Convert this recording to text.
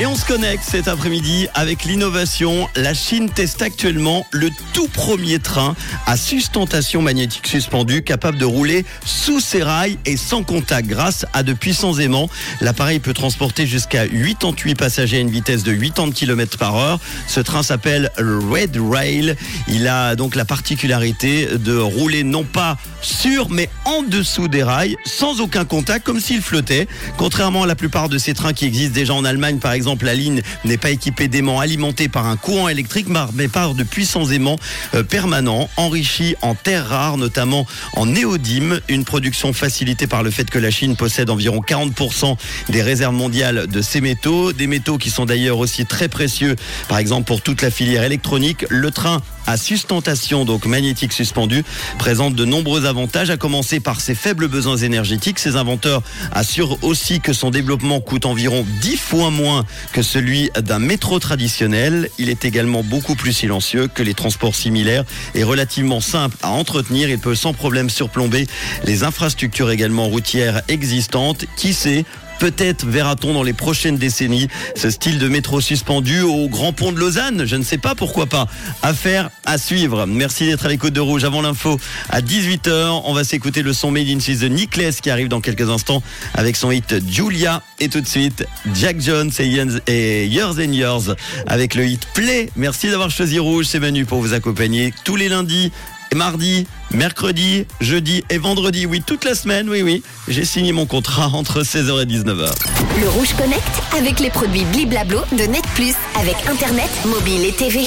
Et on se connecte cet après-midi avec l'innovation. La Chine teste actuellement le tout premier train à sustentation magnétique suspendue capable de rouler sous ses rails et sans contact grâce à de puissants aimants. L'appareil peut transporter jusqu'à 88 passagers à une vitesse de 80 km par heure. Ce train s'appelle le Red Rail. Il a donc la particularité de rouler non pas sur mais en dessous des rails sans aucun contact comme s'il flottait. Contrairement à la plupart de ces trains qui existent déjà en Allemagne par exemple, exemple, la ligne n'est pas équipée d'aimants alimentés par un courant électrique, mais par de puissants aimants euh, permanents, enrichis en terres rares, notamment en néodyme, une production facilitée par le fait que la Chine possède environ 40% des réserves mondiales de ces métaux, des métaux qui sont d'ailleurs aussi très précieux, par exemple pour toute la filière électronique. Le train à sustentation, donc magnétique suspendu, présente de nombreux avantages, à commencer par ses faibles besoins énergétiques. Ses inventeurs assurent aussi que son développement coûte environ 10 fois moins que celui d'un métro traditionnel. Il est également beaucoup plus silencieux que les transports similaires et relativement simple à entretenir. Il peut sans problème surplomber les infrastructures également routières existantes. Qui sait Peut-être verra-t-on dans les prochaines décennies ce style de métro suspendu au Grand Pont de Lausanne. Je ne sais pas pourquoi pas. Affaire à suivre. Merci d'être à l'écoute de Rouge. Avant l'info, à 18h, on va s'écouter le son Made in Suisse de Nicholas qui arrive dans quelques instants avec son hit Julia. Et tout de suite, Jack Jones et Years and Years avec le hit Play. Merci d'avoir choisi Rouge. C'est Manu pour vous accompagner tous les lundis mardi, mercredi, jeudi et vendredi. Oui, toute la semaine, oui, oui. J'ai signé mon contrat entre 16h et 19h. Le Rouge Connect avec les produits Bliblablo de Net Plus avec Internet, mobile et TV.